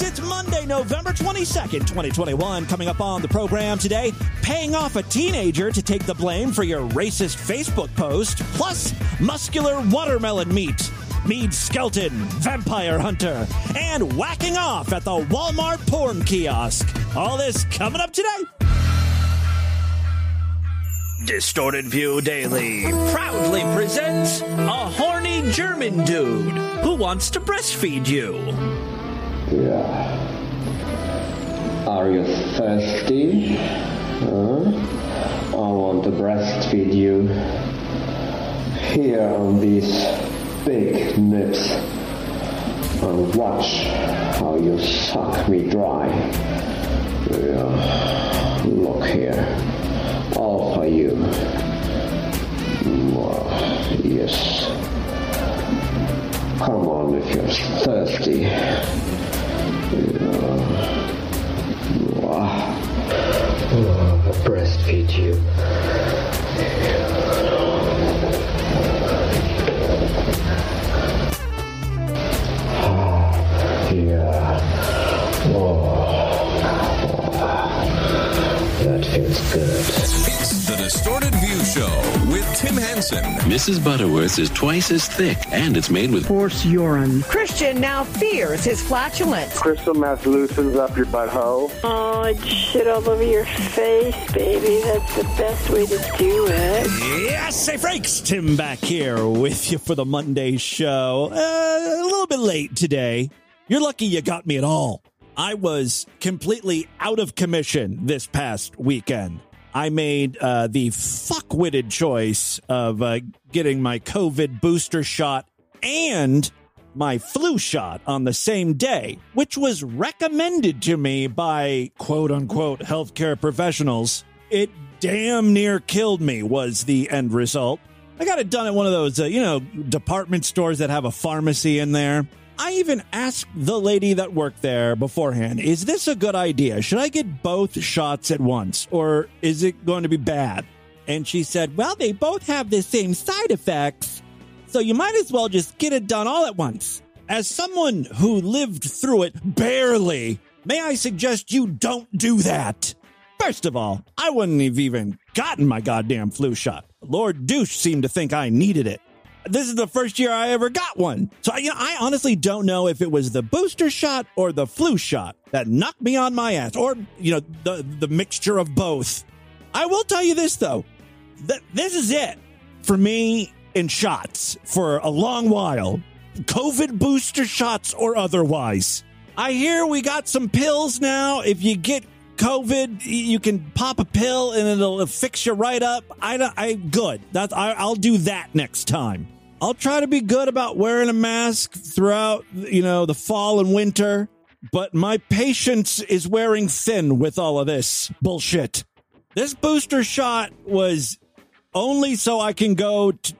It's Monday, November 22nd, 2021. Coming up on the program today, paying off a teenager to take the blame for your racist Facebook post, plus muscular watermelon meat. Meade Skelton, Vampire Hunter, and whacking off at the Walmart porn kiosk. All this coming up today. Distorted View Daily proudly presents a horny German dude who wants to breastfeed you. Yeah. Are you thirsty? Huh? I want to breastfeed you. Here on these big nips. And watch how you suck me dry. Yeah. Look here. All for you. Yes. Come on if you're thirsty. Breastfeed you. Ah, yeah. Oh. That feels good. It's the Distorted View Show with Tim Henson. Mrs. Butterworth is twice as thick, and it's made with horse urine. Christian now fears his flatulence. Crystal meth loosens up your butthole. Oh, I'd shit all over your face, baby. That's the best way to do it. Yes, say freaks. Tim back here with you for the Monday show. Uh, a little bit late today. You're lucky you got me at all. I was completely out of commission this past weekend. I made uh, the fuck-witted choice of uh, getting my COVID booster shot and my flu shot on the same day, which was recommended to me by quote unquote healthcare professionals. It damn near killed me, was the end result. I got it done at one of those, uh, you know, department stores that have a pharmacy in there. I even asked the lady that worked there beforehand, is this a good idea? Should I get both shots at once or is it going to be bad? And she said, well, they both have the same side effects. So you might as well just get it done all at once. As someone who lived through it barely, may I suggest you don't do that? First of all, I wouldn't have even gotten my goddamn flu shot. Lord Douche seemed to think I needed it this is the first year I ever got one. So you know, I honestly don't know if it was the booster shot or the flu shot that knocked me on my ass, or you know, the the mixture of both. I will tell you this though, that this is it for me in shots for a long while. COVID booster shots or otherwise. I hear we got some pills now. If you get COVID, you can pop a pill and it'll fix you right up. I, I good. That's I, I'll do that next time. I'll try to be good about wearing a mask throughout, you know, the fall and winter. But my patience is wearing thin with all of this bullshit. This booster shot was only so I can go to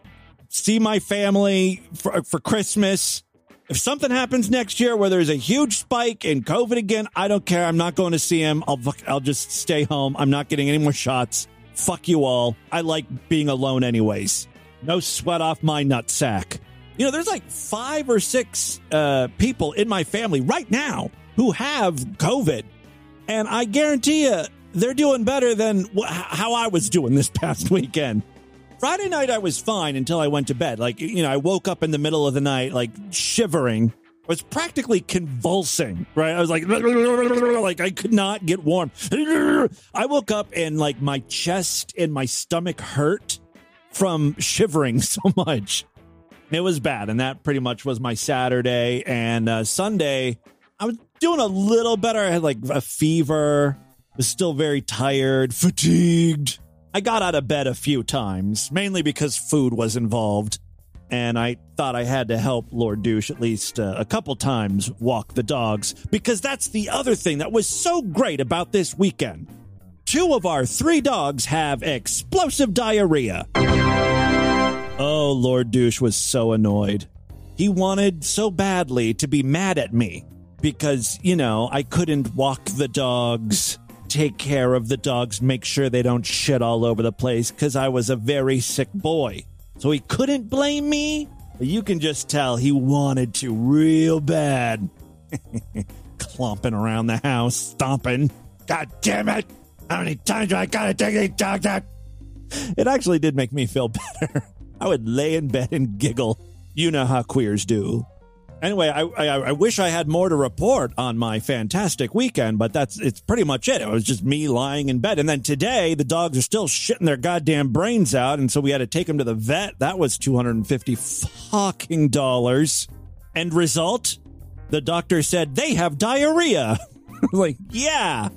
see my family for, for Christmas. If something happens next year where there's a huge spike in COVID again, I don't care. I'm not going to see him. I'll I'll just stay home. I'm not getting any more shots. Fuck you all. I like being alone anyways. No sweat off my nutsack. You know, there's like five or six uh, people in my family right now who have COVID, and I guarantee you they're doing better than wh- how I was doing this past weekend. Friday night I was fine until I went to bed. Like, you know, I woke up in the middle of the night, like shivering. I was practically convulsing, right? I was like, like I could not get warm. I woke up and like my chest and my stomach hurt from shivering so much. It was bad. And that pretty much was my Saturday. And uh, Sunday, I was doing a little better. I had like a fever, was still very tired, fatigued. I got out of bed a few times, mainly because food was involved. And I thought I had to help Lord Douche at least uh, a couple times walk the dogs, because that's the other thing that was so great about this weekend. Two of our three dogs have explosive diarrhea. Oh, Lord Douche was so annoyed. He wanted so badly to be mad at me because, you know, I couldn't walk the dogs, take care of the dogs, make sure they don't shit all over the place because I was a very sick boy. So he couldn't blame me. You can just tell he wanted to real bad. Clomping around the house, stomping. God damn it! How many times do I gotta take these dogs out? It actually did make me feel better. I would lay in bed and giggle. You know how queers do. Anyway, I, I, I wish I had more to report on my fantastic weekend, but that's it's pretty much it. It was just me lying in bed, and then today the dogs are still shitting their goddamn brains out, and so we had to take them to the vet. That was two hundred and fifty fucking dollars. End result, the doctor said they have diarrhea. like, yeah,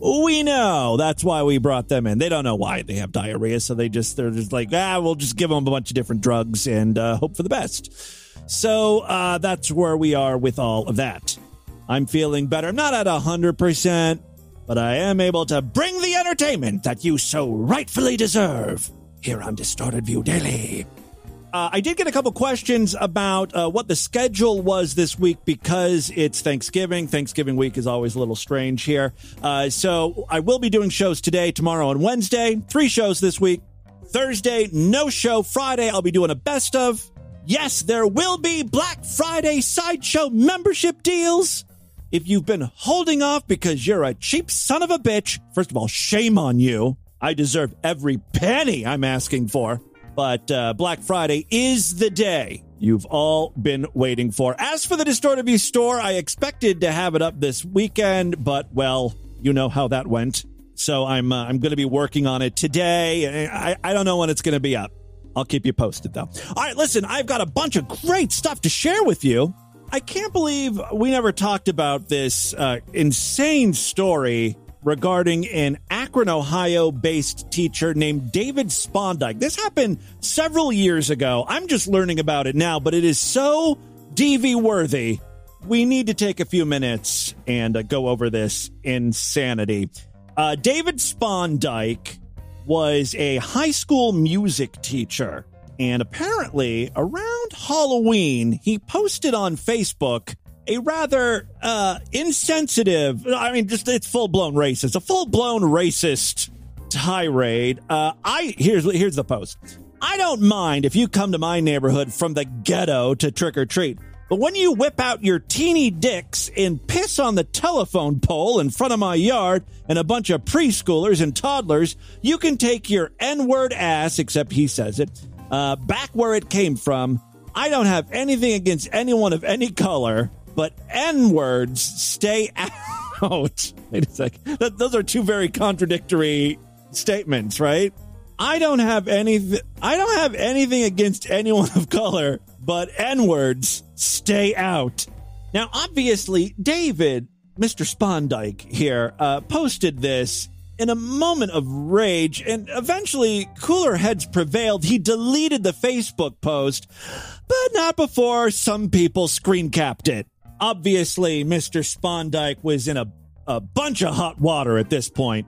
we know. That's why we brought them in. They don't know why they have diarrhea, so they just they're just like, ah, we'll just give them a bunch of different drugs and uh, hope for the best. So uh, that's where we are with all of that. I'm feeling better. I'm not at 100%, but I am able to bring the entertainment that you so rightfully deserve here on Distorted View Daily. Uh, I did get a couple questions about uh, what the schedule was this week because it's Thanksgiving. Thanksgiving week is always a little strange here. Uh, so I will be doing shows today, tomorrow, and Wednesday. Three shows this week. Thursday, no show. Friday, I'll be doing a best of. Yes, there will be Black Friday sideshow membership deals. If you've been holding off because you're a cheap son of a bitch, first of all, shame on you. I deserve every penny I'm asking for. But uh, Black Friday is the day you've all been waiting for. As for the Distorted View store, I expected to have it up this weekend, but well, you know how that went. So I'm uh, I'm going to be working on it today. I, I don't know when it's going to be up. I'll keep you posted though. All right, listen, I've got a bunch of great stuff to share with you. I can't believe we never talked about this uh, insane story regarding an Akron, Ohio based teacher named David Spondike. This happened several years ago. I'm just learning about it now, but it is so DV worthy. We need to take a few minutes and uh, go over this insanity. Uh, David Spondike was a high school music teacher. And apparently, around Halloween, he posted on Facebook a rather uh, insensitive, I mean, just it's full blown racist, a full blown racist tirade. Uh, I here's here's the post. I don't mind if you come to my neighborhood from the ghetto to trick or treat. But when you whip out your teeny dicks and piss on the telephone pole in front of my yard and a bunch of preschoolers and toddlers, you can take your N word ass, except he says it, uh, back where it came from. I don't have anything against anyone of any color, but N words stay out. Wait a sec. Those are two very contradictory statements, right? I don't have anything. I don't have anything against anyone of color, but N words stay out. Now, obviously, David, Mr. Spondike here, uh, posted this in a moment of rage, and eventually, cooler heads prevailed. He deleted the Facebook post, but not before some people screen capped it. Obviously, Mr. Spondike was in a, a bunch of hot water at this point.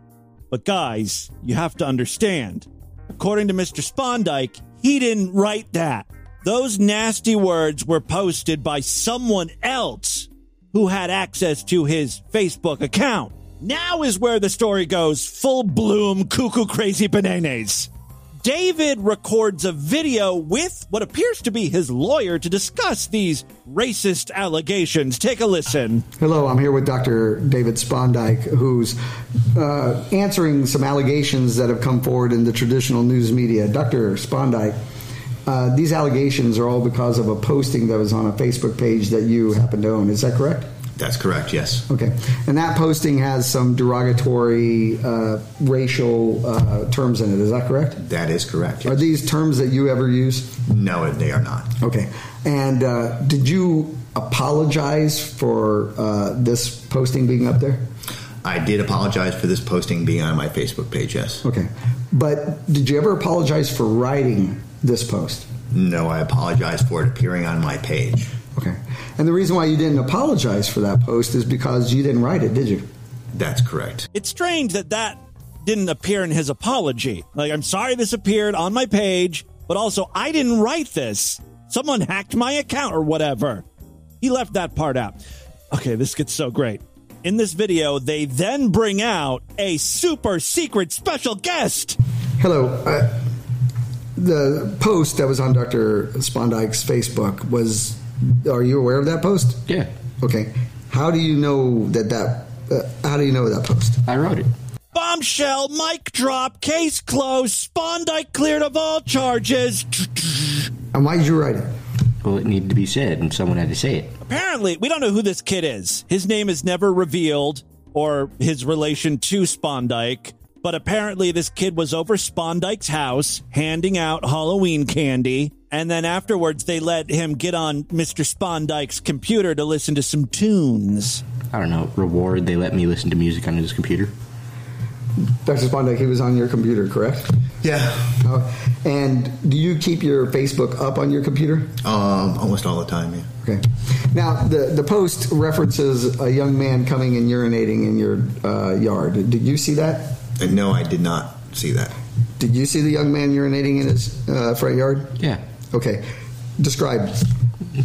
But guys, you have to understand. According to Mr. Spondike, he didn't write that. Those nasty words were posted by someone else who had access to his Facebook account. Now is where the story goes full bloom cuckoo crazy bananas. David records a video with what appears to be his lawyer to discuss these racist allegations. Take a listen. Hello, I'm here with Dr. David Spondike, who's uh, answering some allegations that have come forward in the traditional news media. Dr. Spondike, uh, these allegations are all because of a posting that was on a Facebook page that you happen to own. Is that correct? That's correct, yes. Okay. And that posting has some derogatory uh, racial uh, terms in it. Is that correct? That is correct. Are these terms that you ever use? No, they are not. Okay. And uh, did you apologize for uh, this posting being up there? I did apologize for this posting being on my Facebook page, yes. Okay. But did you ever apologize for writing this post? No, I apologize for it appearing on my page. Okay. And the reason why you didn't apologize for that post is because you didn't write it, did you? That's correct. It's strange that that didn't appear in his apology. Like, I'm sorry this appeared on my page, but also I didn't write this. Someone hacked my account or whatever. He left that part out. Okay, this gets so great. In this video, they then bring out a super secret special guest. Hello. Uh, the post that was on Dr. Spondike's Facebook was. Are you aware of that post? Yeah. Okay. How do you know that that? Uh, how do you know that post? I wrote it. Bombshell, mic drop, case closed, Spondike cleared of all charges. And why did you write it? Well, it needed to be said, and someone had to say it. Apparently, we don't know who this kid is. His name is never revealed or his relation to Spondike, but apparently this kid was over Spondike's house handing out Halloween candy. And then afterwards, they let him get on Mr. Spondike's computer to listen to some tunes. I don't know, reward, they let me listen to music on his computer. Dr. Spondike, he was on your computer, correct? Yeah, Uh, and do you keep your Facebook up on your computer? um, almost all the time. Yeah. Okay. Now, the, the post references a young man coming and urinating in your uh, yard. Did you see that? And no, I did not see that. Did you see the young man urinating in his uh, front yard? Yeah. Okay. Describe.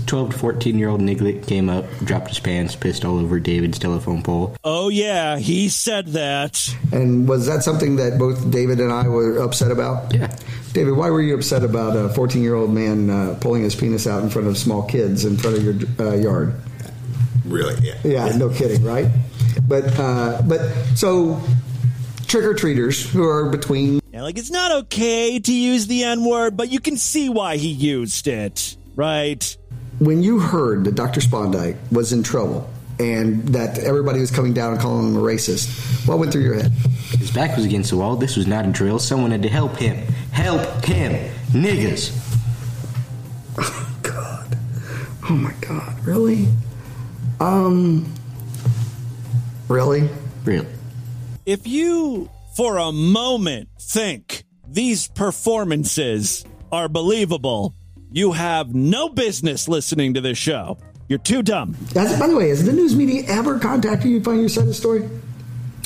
12 to 14 year old Niglet came up, dropped his pants, pissed all over David's telephone pole. Oh, yeah, he said that. And was that something that both David and I were upset about? Yeah. David, why were you upset about a 14 year old man uh, pulling his penis out in front of small kids in front of your uh, yard? Really? Yeah. Yeah, no kidding, right? But uh, but so trick or treaters who are between Yeah, like it's not okay to use the N word, but you can see why he used it, right? when you heard that Dr. Spondike was in trouble and that everybody was coming down and calling him a racist, what went through your head? His back was against the wall. This was not a drill. Someone had to help him. Help him. Niggas. God. Oh my God. Really? Um. Really? Really. If you, for a moment, think these performances are believable, you have no business listening to this show. You're too dumb. Has, by the way, has the news media ever contacted you to find your side of the story?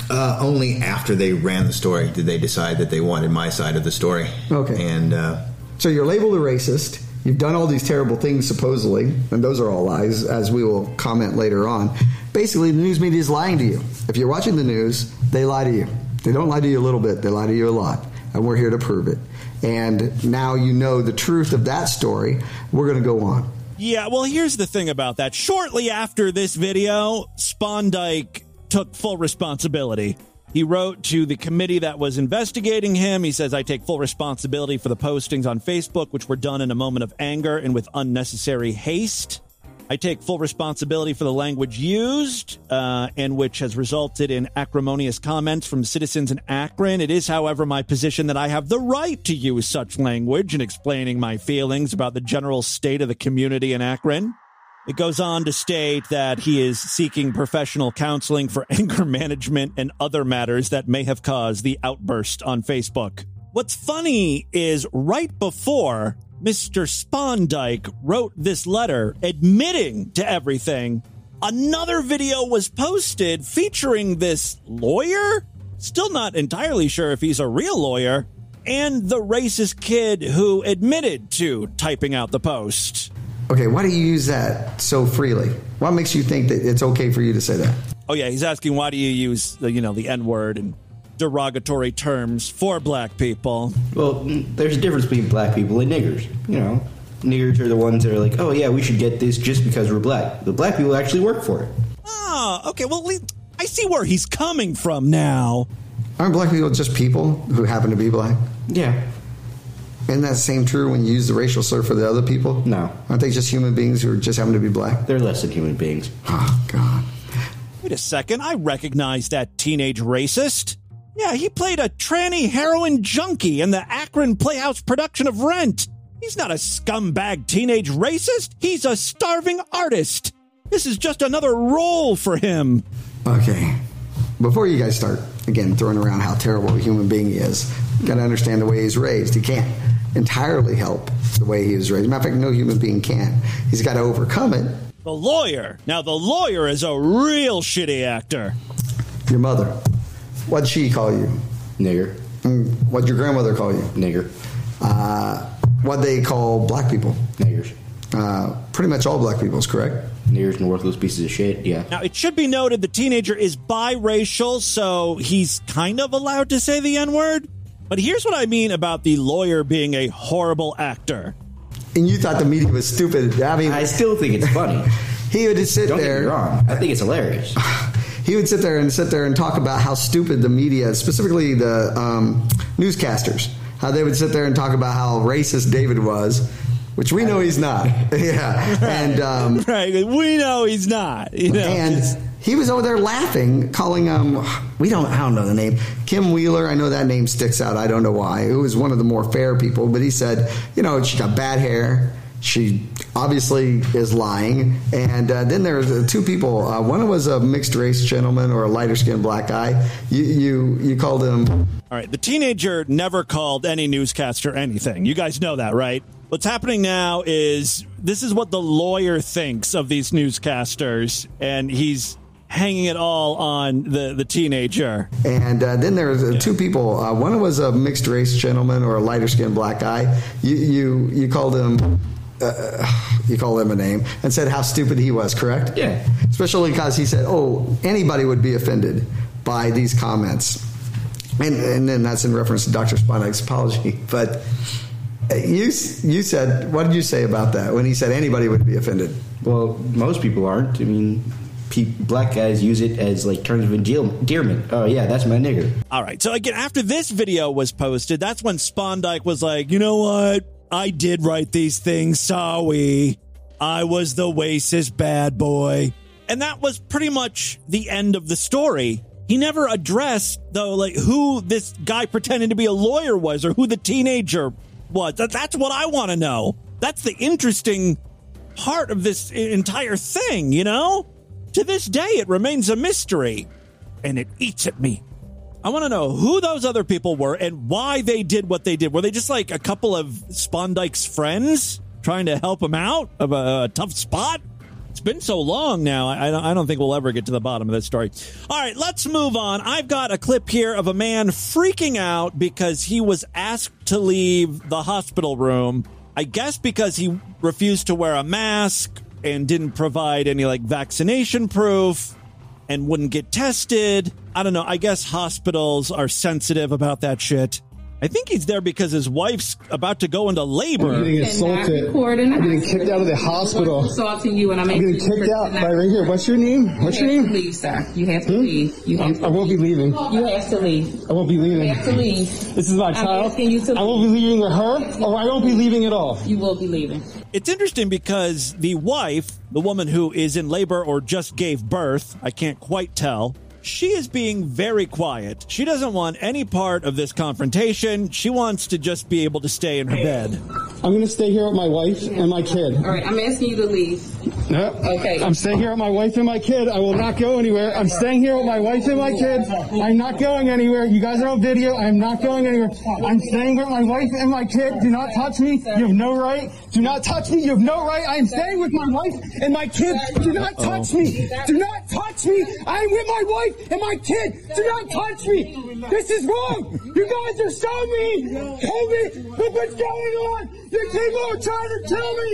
Uh, only after they ran the story did they decide that they wanted my side of the story. Okay. And uh, So you're labeled a racist. You've done all these terrible things, supposedly, and those are all lies, as we will comment later on. Basically, the news media is lying to you. If you're watching the news, they lie to you. They don't lie to you a little bit, they lie to you a lot. And we're here to prove it. And now you know the truth of that story. We're going to go on. Yeah, well, here's the thing about that. Shortly after this video, Spondike took full responsibility. He wrote to the committee that was investigating him. He says, I take full responsibility for the postings on Facebook, which were done in a moment of anger and with unnecessary haste. I take full responsibility for the language used, uh, and which has resulted in acrimonious comments from citizens in Akron. It is, however, my position that I have the right to use such language in explaining my feelings about the general state of the community in Akron. It goes on to state that he is seeking professional counseling for anger management and other matters that may have caused the outburst on Facebook. What's funny is right before Mr. Spondike wrote this letter admitting to everything, another video was posted featuring this lawyer. Still not entirely sure if he's a real lawyer, and the racist kid who admitted to typing out the post. Okay, why do you use that so freely? What makes you think that it's okay for you to say that? Oh yeah, he's asking why do you use the you know the N word and derogatory terms for black people. Well, there's a difference between black people and niggers. You know, niggers are the ones that are like, oh yeah, we should get this just because we're black. The black people actually work for it. Oh, okay. Well, I see where he's coming from now. Aren't black people just people who happen to be black? Yeah. Isn't that the same true when you use the racial slur for the other people? No. Aren't they just human beings who just happen to be black? They're less than human beings. Oh, God. Wait a second. I recognize that teenage racist. Yeah, he played a tranny heroin junkie in the Akron Playhouse production of Rent. He's not a scumbag teenage racist. He's a starving artist. This is just another role for him. Okay. Before you guys start, again, throwing around how terrible a human being he is, gotta understand the way he's raised. He can't entirely help the way he was raised. Matter of fact, no human being can. He's got to overcome it. The lawyer. Now, the lawyer is a real shitty actor. Your mother. What'd she call you? Nigger. Mm, What'd your grandmother call you? Nigger. Uh, what they call black people? Niggers. Uh, pretty much all black people is correct. Niggers and worthless pieces of shit. Yeah. Now, it should be noted the teenager is biracial, so he's kind of allowed to say the N word. But here's what I mean about the lawyer being a horrible actor. And you thought the media was stupid. I mean, I still think it's funny. he would sit Don't get there. me wrong. I think it's hilarious. he would sit there and sit there and talk about how stupid the media, specifically the um, newscasters, how they would sit there and talk about how racist David was, which we know he's not. yeah, and um, right, we know he's not. You know, and he was over there laughing, calling um, we don't, I don't know the name, Kim Wheeler. I know that name sticks out. I don't know why. It was one of the more fair people, but he said, you know, she got bad hair. She obviously is lying. And uh, then there's uh, two people. Uh, one was a mixed race gentleman or a lighter skinned black guy. You, you, you called him. All right, the teenager never called any newscaster anything. You guys know that, right? What's happening now is this is what the lawyer thinks of these newscasters, and he's hanging it all on the, the teenager. And uh, then there's uh, two people. Uh, one was a mixed race gentleman or a lighter skinned black guy. You, you, you called him. Uh, you called him a name and said how stupid he was, correct? Yeah. Especially because he said, "Oh, anybody would be offended by these comments," and and then that's in reference to Dr. Spondike's apology. But uh, you you said, what did you say about that when he said anybody would be offended? Well, most people aren't. I mean, pe- black guys use it as like terms of endear- endearment. Oh yeah, that's my nigger. All right, so again, after this video was posted, that's when Spondike was like, you know what? I did write these things, sorry. I was the racist bad boy. And that was pretty much the end of the story. He never addressed, though, like who this guy pretending to be a lawyer was or who the teenager was. That's what I want to know. That's the interesting part of this entire thing, you know? To this day, it remains a mystery. And it eats at me. I want to know who those other people were and why they did what they did. Were they just like a couple of Spondike's friends trying to help him out of a, a tough spot? It's been so long now. I, I don't- think we'll ever get to the bottom of this story. All right, let's move on. I've got a clip here of a man freaking out because he was asked to leave the hospital room. I guess because he refused to wear a mask and didn't provide any like vaccination proof and wouldn't get tested. I don't know. I guess hospitals are sensitive about that shit. I think he's there because his wife's about to go into labor. I'm getting assaulted. I'm getting kicked out of the hospital. assaulting you, and I'm I'm getting kicked out by right here. What's your name? What's your You have name? to leave, sir. You have to Hmm? leave. You have I won't be leaving. You have to leave. I won't be leaving. You have to leave. This is my I'm child. asking you to I won't be leaving with her, or I won't be leaving at all. You will be leaving. It's interesting because the wife, the woman who is in labor or just gave birth, I can't quite tell, she is being very quiet. She doesn't want any part of this confrontation. She wants to just be able to stay in her bed. I'm going to stay here with my wife and my kid. All right, I'm asking you to leave. No. Okay. I'm staying here with my wife and my kid. I will not go anywhere. I'm staying here with my wife and my kid. I'm not going anywhere. You guys are on video. I'm not going anywhere. I'm staying with my wife and my kid. Do not touch me. You have no right. Do not touch me. You have no right. I am staying with my wife and my kid. Do not touch me. Do not touch me. I am with my wife and my kid. Do not touch me. This is wrong. You guys are so mean. COVID. Look what's going on. The people are trying to kill me.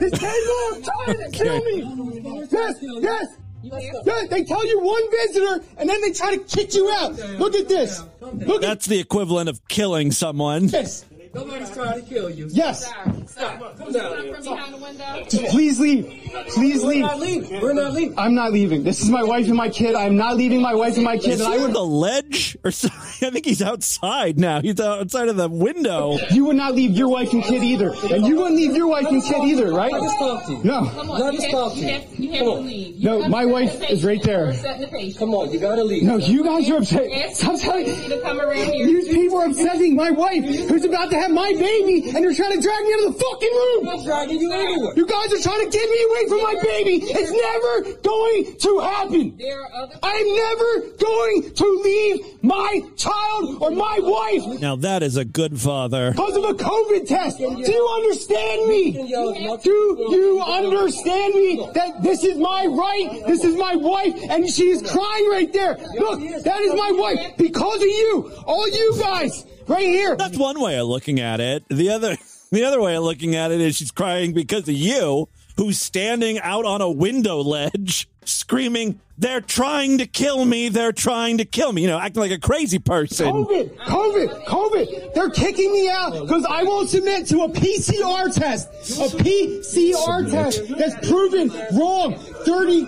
The people are trying to kill me. Yes, yes. Yeah, they tell you one visitor and then they try to kick you out. Look at this. Look at That's the equivalent of killing someone. this. Nobody's trying to kill you. Yes. Stop. Come down from behind the window. Please leave. Please leave. We're not leaving. We're not leaving. I'm not leaving. This is my wife and my kid. I'm not leaving my wife and my kid. Is And he I on would the ledge or something? I think he's outside now. He's outside of the window. You would not leave your wife and kid either. And you wouldn't leave your wife and kid either, right? Let us talk to you. No. Come on. You have, you have, you have to leave. You No, have my to wife set the is right there. patient. Set the patient. Come on, you gotta leave. No, you guys are upset. Ask Stop the telling patient to come around here. These people are upsetting my wife who's about to have my baby and you're trying to drag me out of the fucking room. I'm dragging you anywhere. You guys are trying to get me away from my baby. It's never going to happen. There are other. I'm never going to leave my child or my wife Now that is a good father. because of a COVID test. Do you understand me? Do you understand me that this is my right? This is my wife and she is crying right there. Look, that is my wife because of you. All you guys right here. That's one way of looking at it. The other the other way of looking at it is she's crying because of you, who's standing out on a window ledge. screaming, They're trying to kill me. They're trying to kill me. You know, acting like a crazy person. COVID, COVID, COVID. They're kicking me out because I won't submit to a PCR test. A PCR test that's proven wrong. 30.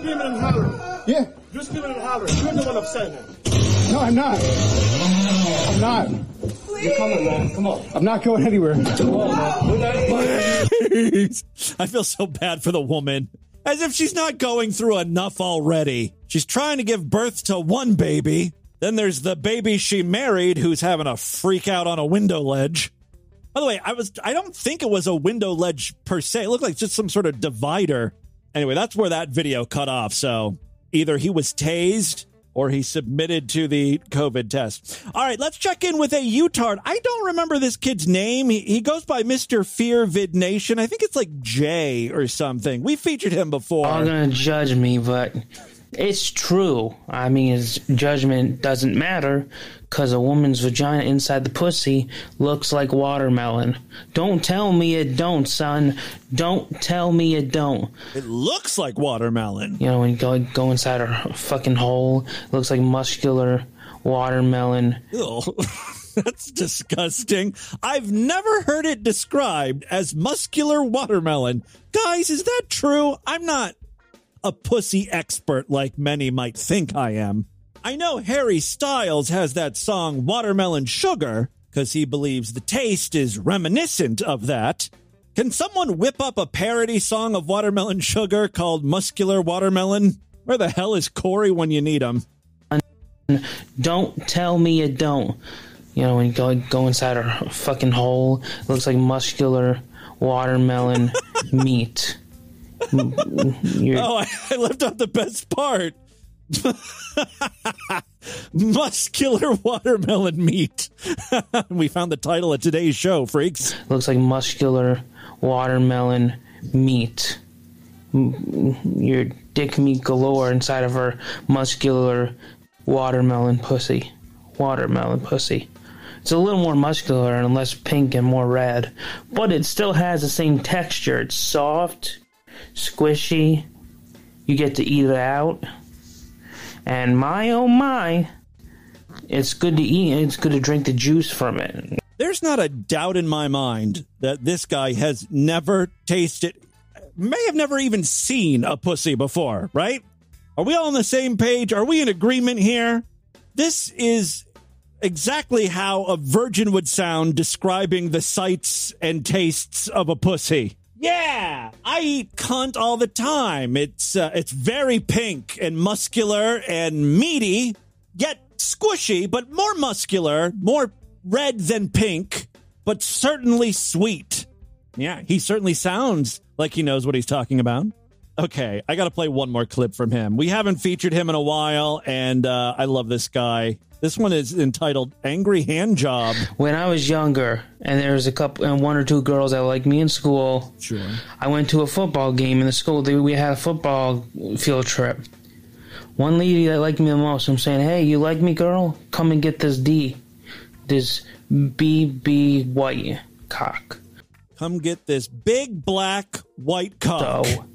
Yeah. You're screaming and hollering. You're the one upset now. No, I'm not. I'm not. You're coming, man. Come on. I'm not going anywhere. Come on, man. We're not- I feel so bad for the woman. As if she's not going through enough already. She's trying to give birth to one baby. Then there's the baby she married who's having a freak out on a window ledge. By the way, I was I don't think it was a window ledge per se. It looked like just some sort of divider. Anyway, that's where that video cut off. So either he was tased or he submitted to the COVID test. All right, let's check in with a Utard. I don't remember this kid's name. He, he goes by Mr. Fear Vid Nation. I think it's like Jay or something. We featured him before. all gonna judge me, but it's true. I mean, his judgment doesn't matter because a woman's vagina inside the pussy looks like watermelon. Don't tell me it don't, son. Don't tell me it don't. It looks like watermelon. You know, when you go go inside her fucking hole, it looks like muscular watermelon. Ew. That's disgusting. I've never heard it described as muscular watermelon. Guys, is that true? I'm not a pussy expert like many might think I am. I know Harry Styles has that song Watermelon Sugar because he believes the taste is reminiscent of that. Can someone whip up a parody song of Watermelon Sugar called Muscular Watermelon? Where the hell is Corey when you need him? Don't tell me you don't. You know, when you go go inside her fucking hole, it looks like muscular watermelon meat. Oh, I, I left out the best part. Muscular watermelon meat. we found the title of today's show, freaks. looks like muscular watermelon meat. Your dick meat galore inside of her muscular watermelon pussy. Watermelon pussy. It's a little more muscular and less pink and more red, but it still has the same texture. It's soft, squishy. You get to eat it out. And my oh my, it's good to eat. It's good to drink the juice from it. There's not a doubt in my mind that this guy has never tasted, may have never even seen a pussy before, right? Are we all on the same page? Are we in agreement here? This is exactly how a virgin would sound describing the sights and tastes of a pussy. Yeah, I eat cunt all the time. It's uh, it's very pink and muscular and meaty, yet squishy, but more muscular, more red than pink, but certainly sweet. Yeah, he certainly sounds like he knows what he's talking about. Okay, I got to play one more clip from him. We haven't featured him in a while, and uh, I love this guy. This one is entitled "Angry Hand Job." when I was younger, and there was a couple and one or two girls that liked me in school. Sure. I went to a football game in the school. We had a football field trip. One lady that liked me the most. I'm saying, hey, you like me, girl? Come and get this D, this BB white cock. Come get this big black white cock. So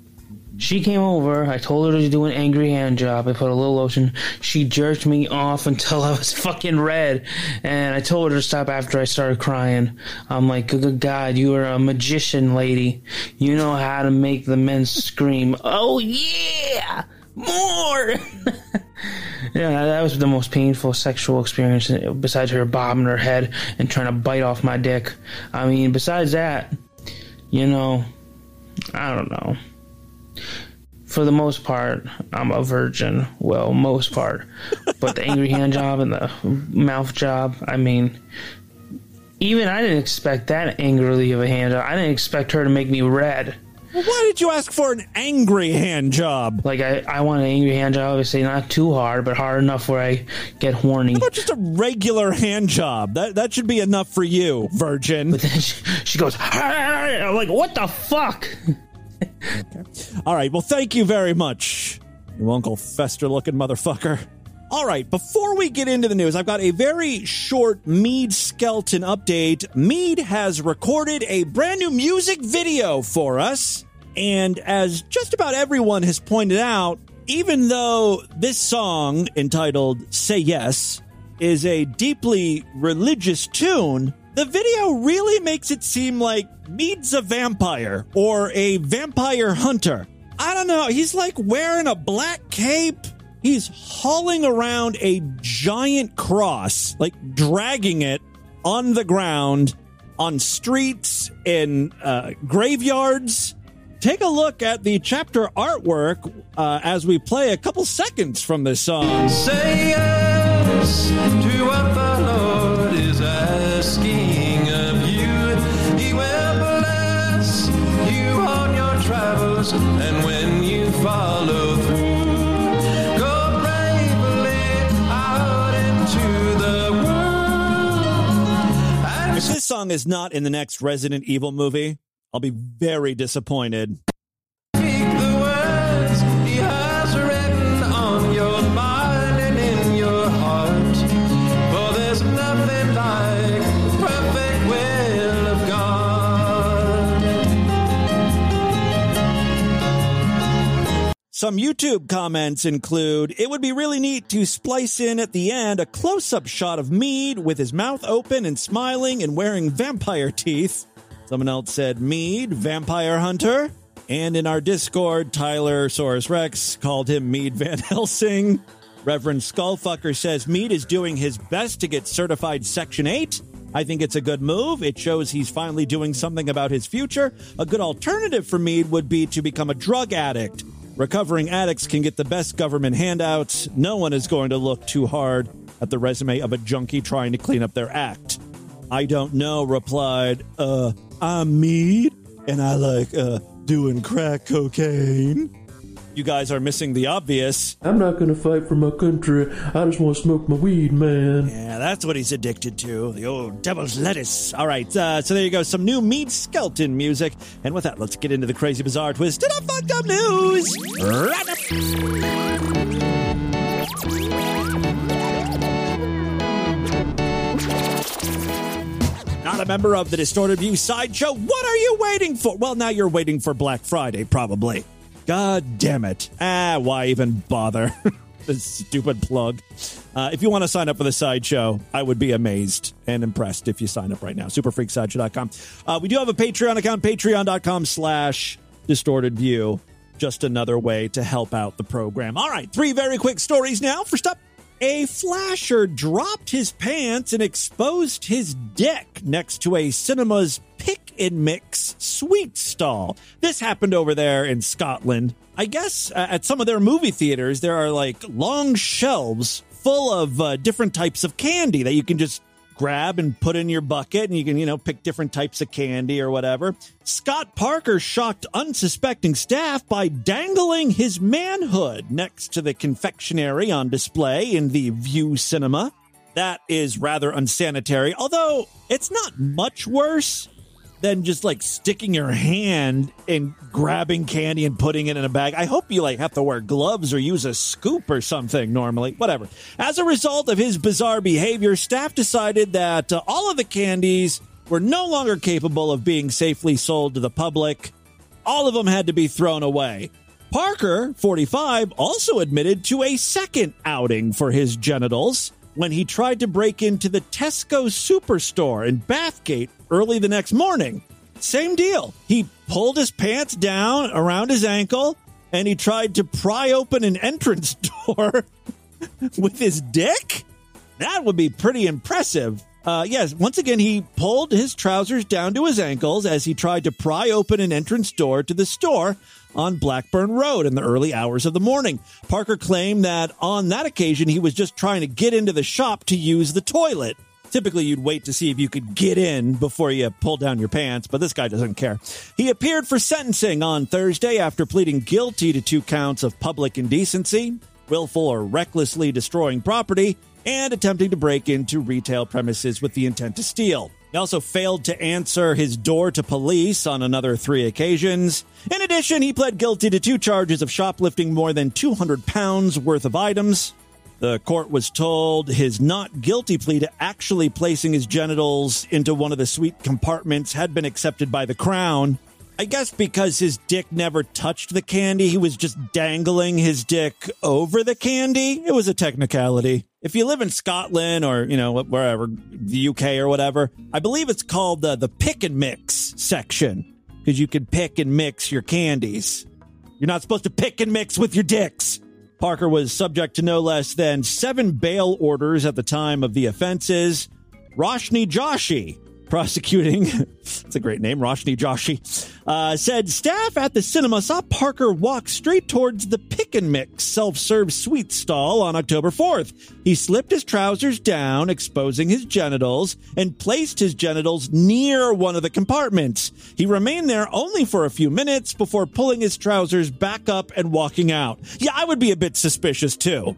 she came over. I told her to do an angry hand job. I put a little lotion. She jerked me off until I was fucking red. And I told her to stop after I started crying. I'm like, good God, you are a magician, lady. You know how to make the men scream, oh yeah, more. yeah, that was the most painful sexual experience eh, besides her bobbing her head and trying to bite off my dick. I mean, besides that, you know, I don't know for the most part, I'm a virgin. Well, most part. But the angry hand job and the mouth job, I mean, even I didn't expect that angrily of a hand job. I didn't expect her to make me red. Well, why did you ask for an angry hand job? Like, I, I want an angry hand job, obviously, not too hard, but hard enough where I get horny. How about just a regular hand job? That that should be enough for you, virgin. But then she, she goes, I'm like, what the fuck? All right. Well, thank you very much, you Uncle Fester looking motherfucker. All right, before we get into the news, I've got a very short Meade Skelton update. Meade has recorded a brand new music video for us, and as just about everyone has pointed out, even though this song entitled Say Yes is a deeply religious tune, the video really makes it seem like Meade's a vampire or a vampire hunter. I don't know. He's like wearing a black cape. He's hauling around a giant cross, like dragging it on the ground, on streets, in uh, graveyards. Take a look at the chapter artwork uh, as we play a couple seconds from this song. Say yes to what the Lord is asking song is not in the next Resident Evil movie, I'll be very disappointed. Some YouTube comments include It would be really neat to splice in at the end a close up shot of Meade with his mouth open and smiling and wearing vampire teeth. Someone else said Meade, vampire hunter. And in our Discord, Tyler Saurus Rex called him Meade Van Helsing. Reverend Skullfucker says Meade is doing his best to get certified Section 8. I think it's a good move. It shows he's finally doing something about his future. A good alternative for Meade would be to become a drug addict. Recovering addicts can get the best government handouts. No one is going to look too hard at the resume of a junkie trying to clean up their act. I don't know, replied, uh, I'm Meade, and I like, uh, doing crack cocaine. You guys are missing the obvious. I'm not gonna fight for my country. I just want to smoke my weed, man. Yeah, that's what he's addicted to. The old devil's lettuce. All right, uh, so there you go. Some new Meade Skeleton music. And with that, let's get into the crazy, bizarre, twisted up, fucked up news. Right. Not a member of the Distorted View Sideshow. What are you waiting for? Well, now you're waiting for Black Friday, probably. God damn it. Ah, why even bother? this stupid plug. Uh, if you want to sign up for the sideshow, I would be amazed and impressed if you sign up right now. Superfreaksideshow.com. Uh, we do have a Patreon account, patreon.com slash distorted view. Just another way to help out the program. All right, three very quick stories now. First up, a flasher dropped his pants and exposed his dick next to a cinema's pick and mix sweet stall. This happened over there in Scotland. I guess uh, at some of their movie theaters, there are like long shelves full of uh, different types of candy that you can just grab and put in your bucket and you can, you know, pick different types of candy or whatever. Scott Parker shocked unsuspecting staff by dangling his manhood next to the confectionery on display in the Vue Cinema. That is rather unsanitary, although it's not much worse than just like sticking your hand and grabbing candy and putting it in a bag. I hope you like have to wear gloves or use a scoop or something normally. Whatever. As a result of his bizarre behavior, staff decided that uh, all of the candies were no longer capable of being safely sold to the public. All of them had to be thrown away. Parker, 45, also admitted to a second outing for his genitals when he tried to break into the Tesco Superstore in Bathgate early the next morning. Same deal. He pulled his pants down around his ankle and he tried to pry open an entrance door with his dick. That would be pretty impressive. Uh, yes, once again, he pulled his trousers down to his ankles as he tried to pry open an entrance door to the store on Blackburn Road in the early hours of the morning. Parker claimed that on that occasion, he was just trying to get into the shop to use the toilet. Typically, you'd wait to see if you could get in before you pull down your pants, but this guy doesn't care. He appeared for sentencing on Thursday after pleading guilty to two counts of public indecency, willful or recklessly destroying property, and attempting to break into retail premises with the intent to steal. He also failed to answer his door to police on another three occasions. In addition, he pled guilty to two charges of shoplifting more than 200 pounds worth of items. The court was told his not guilty plea to actually placing his genitals into one of the sweet compartments had been accepted by the Crown. I guess because his dick never touched the candy, he was just dangling his dick over the candy. It was a technicality. If you live in Scotland or, you know, wherever, the UK or whatever, I believe it's called uh, the pick and mix section because you can pick and mix your candies. You're not supposed to pick and mix with your dicks. Parker was subject to no less than seven bail orders at the time of the offenses. Roshni Joshi, prosecuting, it's a great name, Roshni Joshi, uh, said staff at the cinema saw Parker walk straight towards the Pick and Mix self serve sweet stall on October 4th. He slipped his trousers down, exposing his genitals, and placed his genitals near one of the compartments. He remained there only for a few minutes before pulling his trousers back up and walking out. Yeah, I would be a bit suspicious too.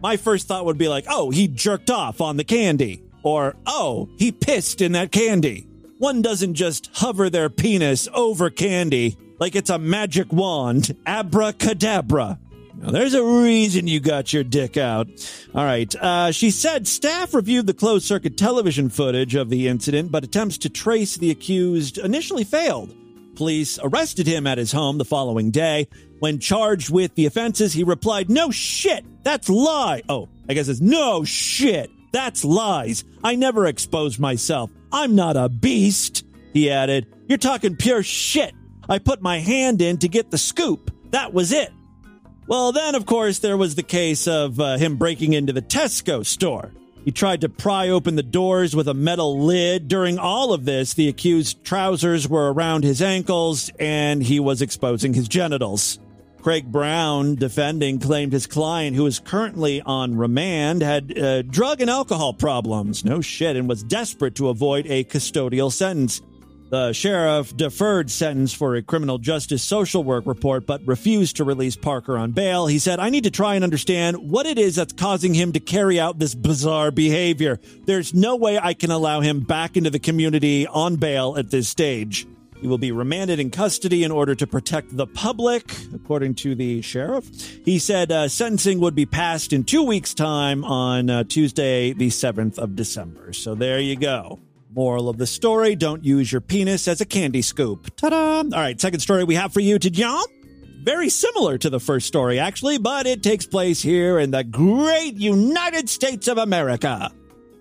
My first thought would be like, oh, he jerked off on the candy. Or, oh, he pissed in that candy. One doesn't just hover their penis over candy like it's a magic wand. Abracadabra. Now, there's a reason you got your dick out. All right. Uh, she said staff reviewed the closed circuit television footage of the incident, but attempts to trace the accused initially failed. Police arrested him at his home the following day. When charged with the offenses, he replied, No shit, that's lie. Oh, I guess it's no shit. That's lies. I never exposed myself. I'm not a beast. He added, You're talking pure shit. I put my hand in to get the scoop. That was it. Well, then, of course, there was the case of uh, him breaking into the Tesco store. He tried to pry open the doors with a metal lid. During all of this, the accused's trousers were around his ankles and he was exposing his genitals. Craig Brown, defending, claimed his client, who is currently on remand, had uh, drug and alcohol problems. No shit, and was desperate to avoid a custodial sentence. The sheriff deferred sentence for a criminal justice social work report, but refused to release Parker on bail. He said, I need to try and understand what it is that's causing him to carry out this bizarre behavior. There's no way I can allow him back into the community on bail at this stage. He will be remanded in custody in order to protect the public, according to the sheriff. He said uh, sentencing would be passed in two weeks' time on uh, Tuesday, the 7th of December. So there you go. Moral of the story don't use your penis as a candy scoop. Ta da! All right, second story we have for you to jump. Very similar to the first story, actually, but it takes place here in the great United States of America.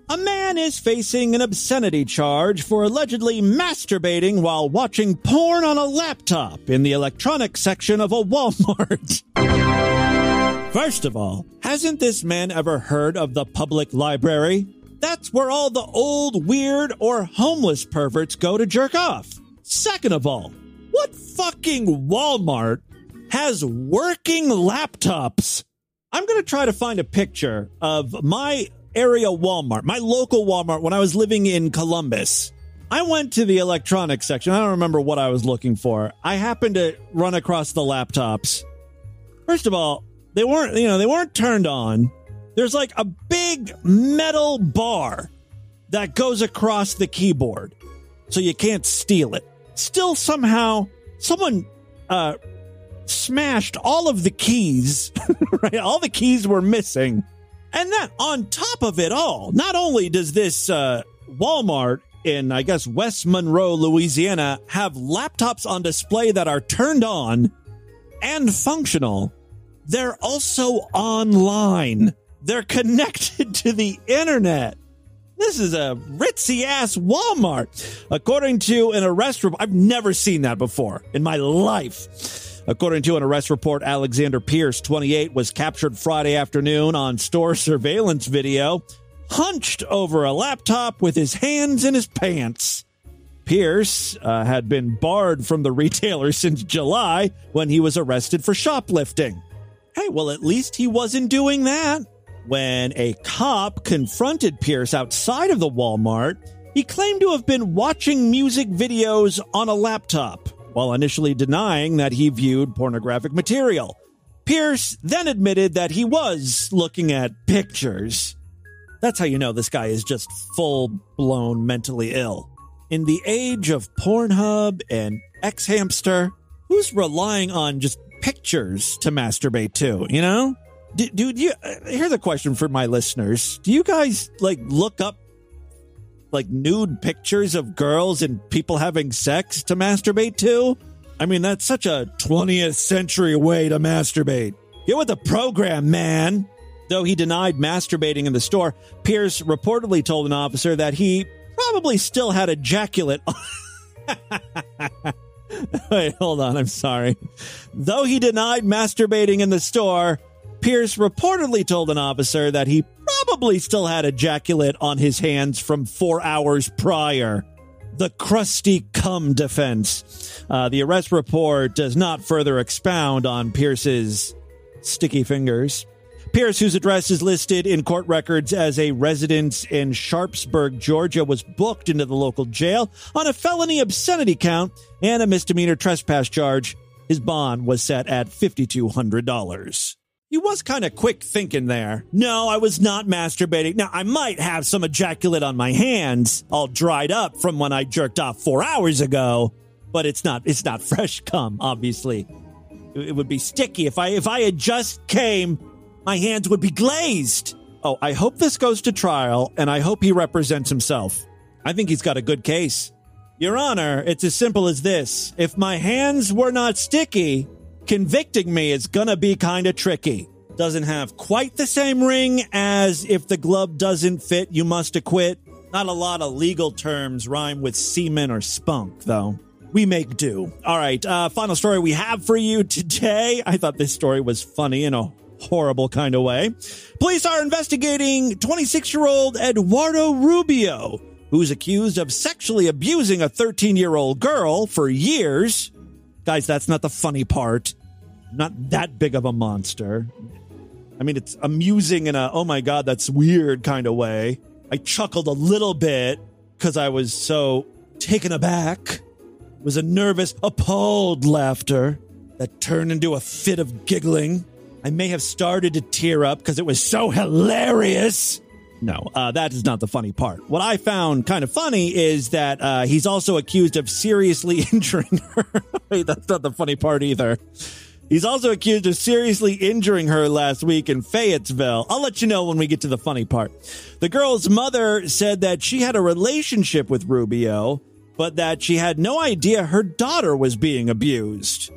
A man is facing an obscenity charge for allegedly masturbating while watching porn on a laptop in the electronics section of a Walmart. First of all, hasn't this man ever heard of the public library? That's where all the old, weird, or homeless perverts go to jerk off. Second of all, what fucking Walmart has working laptops? I'm going to try to find a picture of my area Walmart, my local Walmart when I was living in Columbus. I went to the electronics section. I don't remember what I was looking for. I happened to run across the laptops. First of all, they weren't, you know, they weren't turned on. There's like a big metal bar that goes across the keyboard so you can't steal it. Still somehow someone uh smashed all of the keys, right? All the keys were missing. And then on top of it all, not only does this uh, Walmart in, I guess, West Monroe, Louisiana, have laptops on display that are turned on and functional, they're also online. They're connected to the internet. This is a ritzy ass Walmart. According to an arrest report, I've never seen that before in my life. According to an arrest report, Alexander Pierce, 28, was captured Friday afternoon on store surveillance video, hunched over a laptop with his hands in his pants. Pierce uh, had been barred from the retailer since July when he was arrested for shoplifting. Hey, well, at least he wasn't doing that. When a cop confronted Pierce outside of the Walmart, he claimed to have been watching music videos on a laptop while initially denying that he viewed pornographic material. Pierce then admitted that he was looking at pictures. That's how you know this guy is just full blown mentally ill. In the age of Pornhub and X Hamster, who's relying on just pictures to masturbate to, you know? Dude, you, uh, here's a question for my listeners. Do you guys like look up like nude pictures of girls and people having sex to masturbate to? I mean, that's such a 20th century way to masturbate. Get with the program, man. Though he denied masturbating in the store, Pierce reportedly told an officer that he probably still had ejaculate. Wait, hold on. I'm sorry. Though he denied masturbating in the store, Pierce reportedly told an officer that he probably still had ejaculate on his hands from four hours prior. The crusty cum defense. Uh, the arrest report does not further expound on Pierce's sticky fingers. Pierce, whose address is listed in court records as a residence in Sharpsburg, Georgia, was booked into the local jail on a felony obscenity count and a misdemeanor trespass charge. His bond was set at $5,200. He was kind of quick thinking there. No, I was not masturbating. Now, I might have some ejaculate on my hands, all dried up from when I jerked off four hours ago, but it's not, it's not fresh cum, obviously. It would be sticky. If I, if I had just came, my hands would be glazed. Oh, I hope this goes to trial and I hope he represents himself. I think he's got a good case. Your Honor, it's as simple as this. If my hands were not sticky, convicting me is gonna be kind of tricky. Doesn't have quite the same ring as if the glove doesn't fit, you must acquit. Not a lot of legal terms rhyme with semen or spunk, though. We make do. All right, uh, final story we have for you today. I thought this story was funny in a horrible kind of way. Police are investigating 26 year old Eduardo Rubio, who's accused of sexually abusing a 13 year old girl for years. Guys, that's not the funny part. Not that big of a monster. I mean, it's amusing in a, oh my God, that's weird kind of way. I chuckled a little bit because I was so taken aback. It was a nervous, appalled laughter that turned into a fit of giggling. I may have started to tear up because it was so hilarious. No, uh, that is not the funny part. What I found kind of funny is that uh, he's also accused of seriously injuring her. That's not the funny part either. He's also accused of seriously injuring her last week in Fayetteville. I'll let you know when we get to the funny part. The girl's mother said that she had a relationship with Rubio, but that she had no idea her daughter was being abused.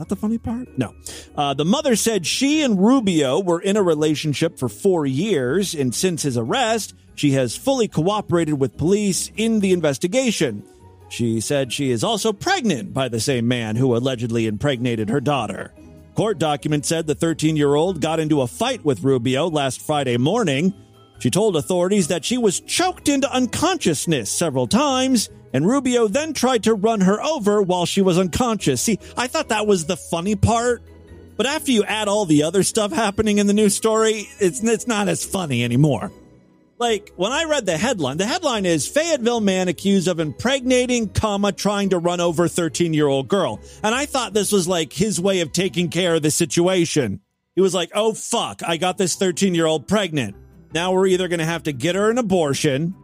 That the funny part? No. Uh, the mother said she and Rubio were in a relationship for four years, and since his arrest, she has fully cooperated with police in the investigation. She said she is also pregnant by the same man who allegedly impregnated her daughter. Court documents said the 13 year old got into a fight with Rubio last Friday morning. She told authorities that she was choked into unconsciousness several times, and Rubio then tried to run her over while she was unconscious. See, I thought that was the funny part. But after you add all the other stuff happening in the news story, it's, it's not as funny anymore. Like when I read the headline, the headline is Fayetteville man accused of impregnating, comma, trying to run over 13 year old girl. And I thought this was like his way of taking care of the situation. He was like, oh fuck, I got this 13 year old pregnant. Now we're either going to have to get her an abortion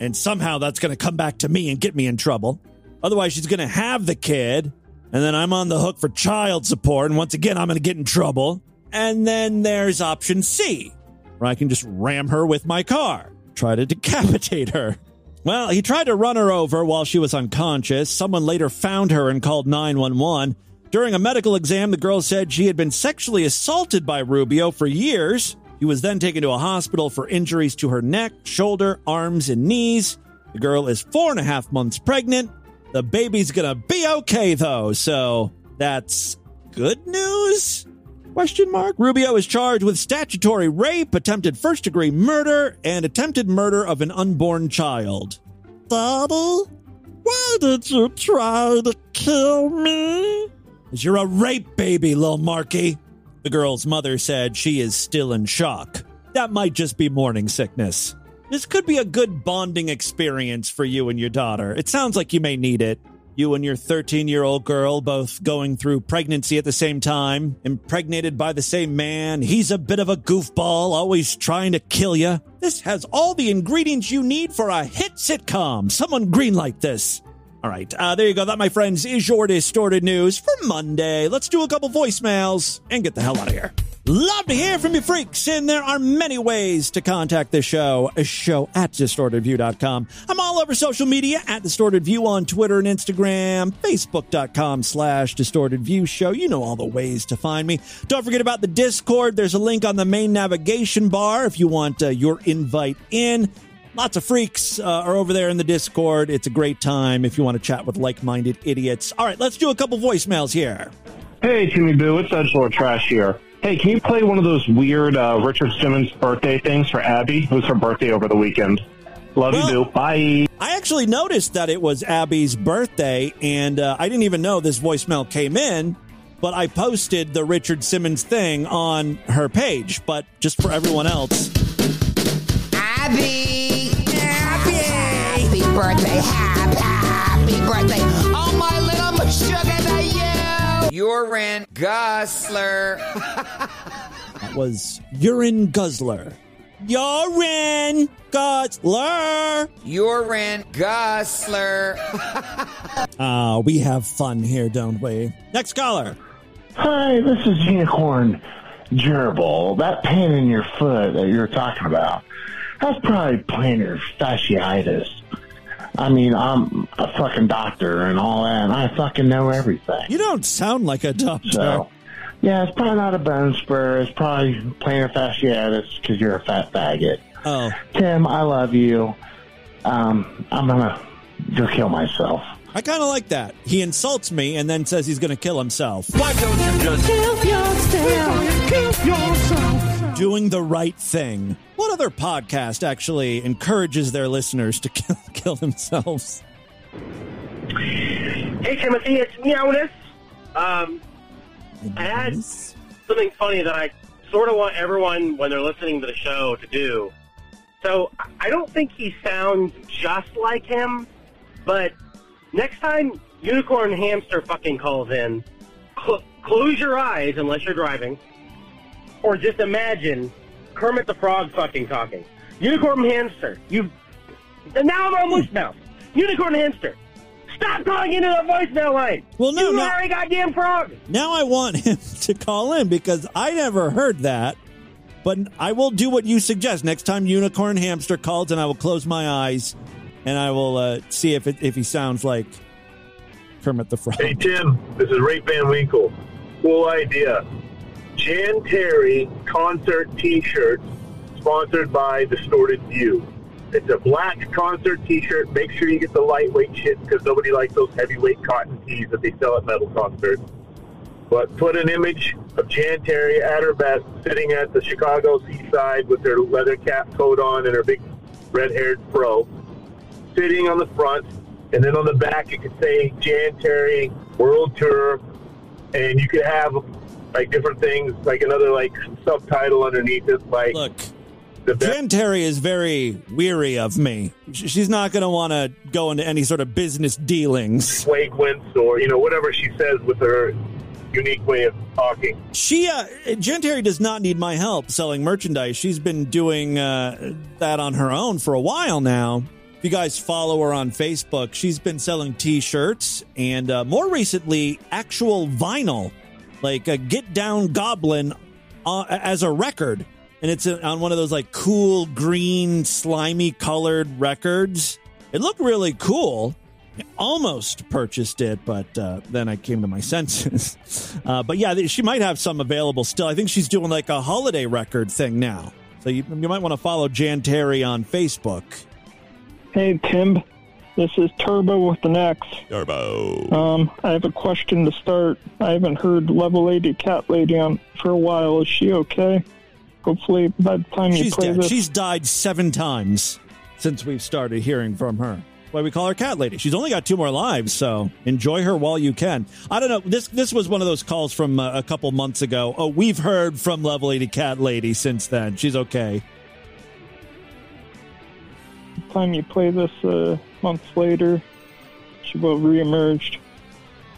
and somehow that's going to come back to me and get me in trouble. Otherwise, she's going to have the kid and then I'm on the hook for child support. And once again, I'm going to get in trouble. And then there's option C where I can just ram her with my car, try to decapitate her. Well, he tried to run her over while she was unconscious. Someone later found her and called 911. During a medical exam, the girl said she had been sexually assaulted by Rubio for years. He was then taken to a hospital for injuries to her neck, shoulder, arms, and knees. The girl is four and a half months pregnant. The baby's gonna be okay though, so that's good news? Question mark. Rubio is charged with statutory rape, attempted first degree murder, and attempted murder of an unborn child. Daddy, why did you try to kill me? Cause you're a rape baby, little Marky. The girl's mother said she is still in shock. That might just be morning sickness. This could be a good bonding experience for you and your daughter. It sounds like you may need it. You and your 13 year old girl both going through pregnancy at the same time, impregnated by the same man. He's a bit of a goofball, always trying to kill you. This has all the ingredients you need for a hit sitcom. Someone greenlight this. All right, uh, there you go. That, my friends, is your distorted news for Monday. Let's do a couple voicemails and get the hell out of here. Love to hear from you freaks, and there are many ways to contact the show. A show at distortedview.com. I'm all over social media at Distorted View on Twitter and Instagram, facebook.com slash Distorted View Show. You know all the ways to find me. Don't forget about the Discord. There's a link on the main navigation bar if you want uh, your invite in. Lots of freaks uh, are over there in the Discord. It's a great time if you want to chat with like minded idiots. All right, let's do a couple voicemails here. Hey, Timmy Boo, it's Edgelord Trash here. Hey, can you play one of those weird uh, Richard Simmons birthday things for Abby? It was her birthday over the weekend. Love Well- you, Boo. Bye. I actually noticed that it was Abby's birthday, and uh, I didn't even know this voicemail came in, but I posted the Richard Simmons thing on her page. But just for everyone else, Abby! Abby! Happy birthday, happy, happy birthday. Oh, my little sugar to you! Urine Gusler. that was Urine Guzzler. Urine Guzzler! Urine Gusler. Ah, we have fun here, don't we? Next caller. Hi, this is Unicorn Gerbil. That pain in your foot that you're talking about, that's probably plantar fasciitis. I mean, I'm a fucking doctor and all that, and I fucking know everything. You don't sound like a doctor. So, yeah, it's probably not a bone spur. It's probably plantar fasciitis because you're a fat faggot. Oh. Tim, I love you. Um, I'm gonna go kill myself. I kind of like that. He insults me and then says he's going to kill himself. Why don't you just Kill yourself. Kill yourself. Doing the right thing. What other podcast actually encourages their listeners to kill, kill themselves? Hey, Timothy, it's Meowness. Um, I had something funny that I sort of want everyone, when they're listening to the show, to do. So I don't think he sounds just like him, but next time Unicorn Hamster fucking calls in, cl- close your eyes unless you're driving, or just imagine Kermit the Frog fucking talking. Unicorn Hamster, you. And now I'm on voicemail. Unicorn Hamster, stop calling into the voicemail line. Well, no, you no. are a goddamn frog. Now I want him to call in because I never heard that. But I will do what you suggest. Next time Unicorn Hamster calls, and I will close my eyes and I will uh, see if it, if he sounds like Kermit the Frog. Hey, Tim, this is Ray Van Winkle. Cool idea. Jan Terri concert t shirt sponsored by Distorted View. It's a black concert t shirt. Make sure you get the lightweight shit because nobody likes those heavyweight cotton tees that they sell at metal concerts. But put an image of Jan Terri at her best, sitting at the Chicago seaside with her leather cap coat on and her big red haired fro, sitting on the front. And then on the back, it could say Jan Terri World Tour. And you could have like different things, like another like subtitle underneath it, like Look. Jan Terri is very weary of me. She's not going to want to go into any sort of business dealings. Wagwints or you know whatever she says with her unique way of talking. She, uh, Jan Terri does not need my help selling merchandise. She's been doing uh, that on her own for a while now. If you guys follow her on Facebook, she's been selling T-shirts and uh, more recently, actual vinyl, like a Get Down Goblin uh, as a record, and it's on one of those like cool green, slimy colored records. It looked really cool. I almost purchased it, but uh, then I came to my senses. Uh, but yeah, she might have some available still. I think she's doing like a holiday record thing now. So you, you might want to follow Jan Terri on Facebook. Hey, Tim. This is Turbo with an X. Turbo. Um, I have a question to start. I haven't heard Level 80 Cat Lady on for a while. Is she okay? Hopefully, by the time you She's play dead. this, She's died seven times since we've started hearing from her. Why we call her Cat Lady. She's only got two more lives, so enjoy her while you can. I don't know. This this was one of those calls from uh, a couple months ago. Oh, we've heard from Level 80 Cat Lady since then. She's okay. by the time you play this uh, months later, she will reemerged.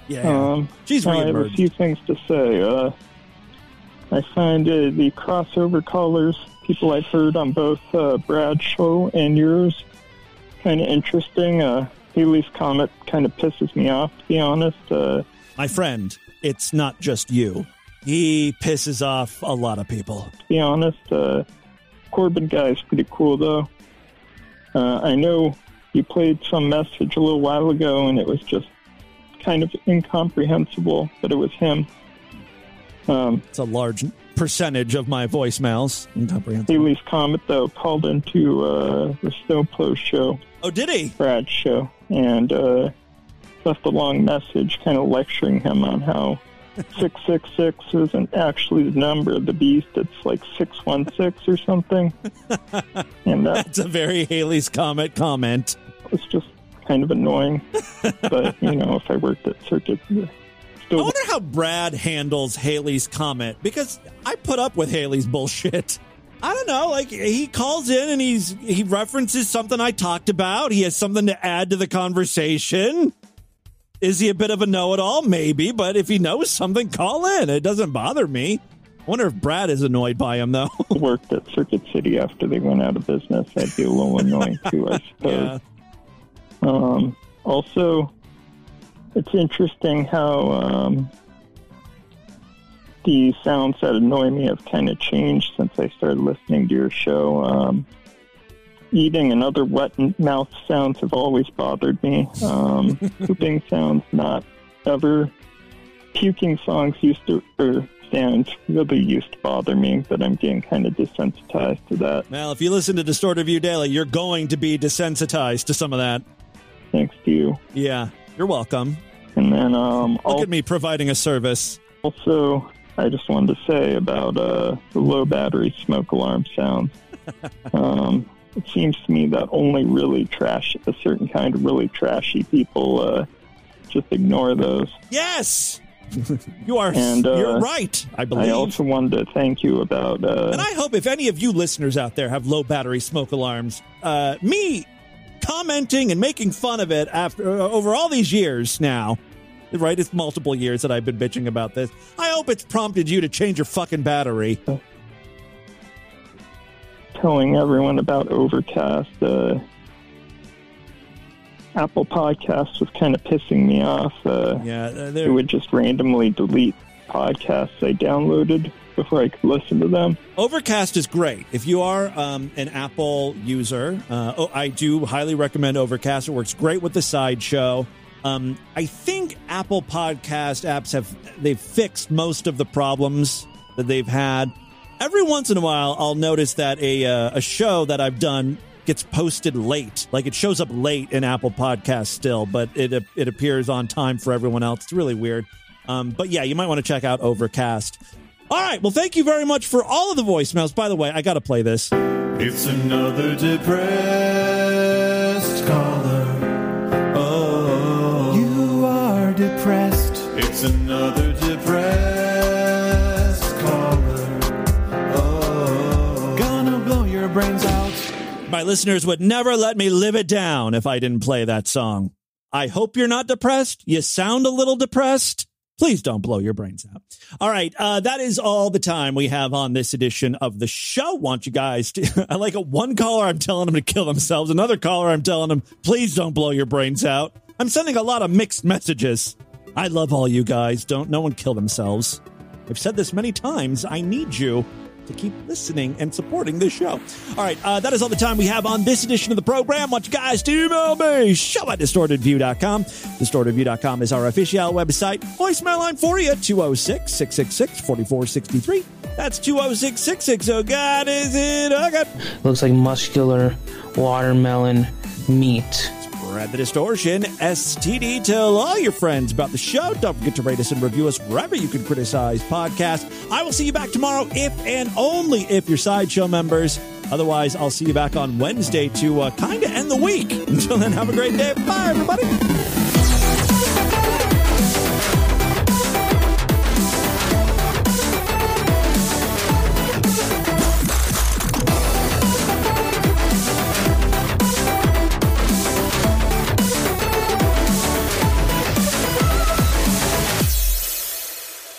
Yeah, Um, she's I have a few things to say. Uh, I find uh, the crossover callers, people I've heard on both uh, Brad's show and yours, kind of interesting. Uh, Haley's Comet kind of pisses me off, to be honest. Uh, My friend, it's not just you. He pisses off a lot of people. To be honest, uh, Corbin guy is pretty cool, though. Uh, I know you played some message a little while ago, and it was just kind of incomprehensible that it was him. Um, it's a large percentage of my voicemails. Incomprehensible. Haley's Comet, though, called into uh, the Snowplow show. Oh, did he? Brad's show. And uh, left a long message kind of lecturing him on how 666 isn't actually the number of the beast. It's like 616 or something. and that That's a very Haley's Comet comment. Was just kind of annoying. but, you know, if I worked at Circuit, City, I wonder how Brad handles Haley's Comet because I put up with Haley's bullshit. I don't know. Like he calls in and he's he references something I talked about. He has something to add to the conversation. Is he a bit of a know-it-all? Maybe, but if he knows something, call in. It doesn't bother me. I wonder if Brad is annoyed by him though. worked at Circuit City after they went out of business. That'd be a little annoying too, I suppose. Um, also, it's interesting how um, the sounds that annoy me have kind of changed since I started listening to your show. Um, eating and other wet mouth sounds have always bothered me. Um, pooping sounds, not ever. Puking songs used to, or sounds really used to bother me, but I'm getting kind of desensitized to that. well, if you listen to Distorted View Daily, you're going to be desensitized to some of that. Thanks to you. Yeah, you're welcome. And then um, Look at me providing a service. Also, I just wanted to say about uh, the low battery smoke alarm sounds. um, it seems to me that only really trash, a certain kind of really trashy people uh, just ignore those. Yes, you are. And, uh, you're right. I believe. I also wanted to thank you about. Uh, And I hope if any of you listeners out there have low battery smoke alarms, uh, me commenting and making fun of it after uh, over all these years now, right? It's multiple years that I've been bitching about this. I hope it's prompted you to change your fucking battery. telling everyone about Overcast. Uh, Apple Podcasts was kind of pissing me off. Uh, Yeah, uh, it would just randomly delete podcasts I downloaded before I could listen to them. Overcast is great. If you are um, an Apple user, uh, oh, I do highly recommend Overcast. It works great with the sideshow. Um, I think Apple Podcast apps have they've fixed most of the problems that they've had. Every once in a while, I'll notice that a uh, a show that I've done gets posted late. Like it shows up late in Apple Podcasts still, but it it appears on time for everyone else. It's really weird. Um, but yeah, you might want to check out Overcast. All right. Well, thank you very much for all of the voicemails. By the way, I got to play this. It's another depressed caller. Oh, you are depressed. It's another depressed caller. Oh, gonna blow your brains out. My listeners would never let me live it down if I didn't play that song. I hope you're not depressed. You sound a little depressed. Please don't blow your brains out. All right. Uh, that is all the time we have on this edition of the show. Want you guys to, I like a one caller. I'm telling them to kill themselves. Another caller. I'm telling them, please don't blow your brains out. I'm sending a lot of mixed messages. I love all you guys. Don't no one kill themselves. I've said this many times. I need you to keep listening and supporting this show. All right, uh, that is all the time we have on this edition of the program. Want you guys to email me, show at distortedview.com. Distortedview.com is our official website. Voicemail line for you, 206 666 4463. That's 206 660. Oh, God, is it? Oh, God. Looks like muscular watermelon meat. Spread the distortion. STD. Tell all your friends about the show. Don't forget to rate us and review us wherever you can criticize podcasts. I will see you back tomorrow if and only if you're Sideshow members. Otherwise, I'll see you back on Wednesday to uh, kind of end the week. Until then, have a great day. Bye, everybody.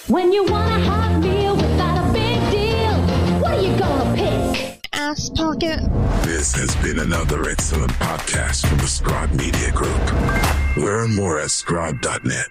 When you want a hot meal without a big deal, what are you gonna pick? Ass pocket. This has been another excellent podcast from the Scribe Media Group. Learn more at scribe.net.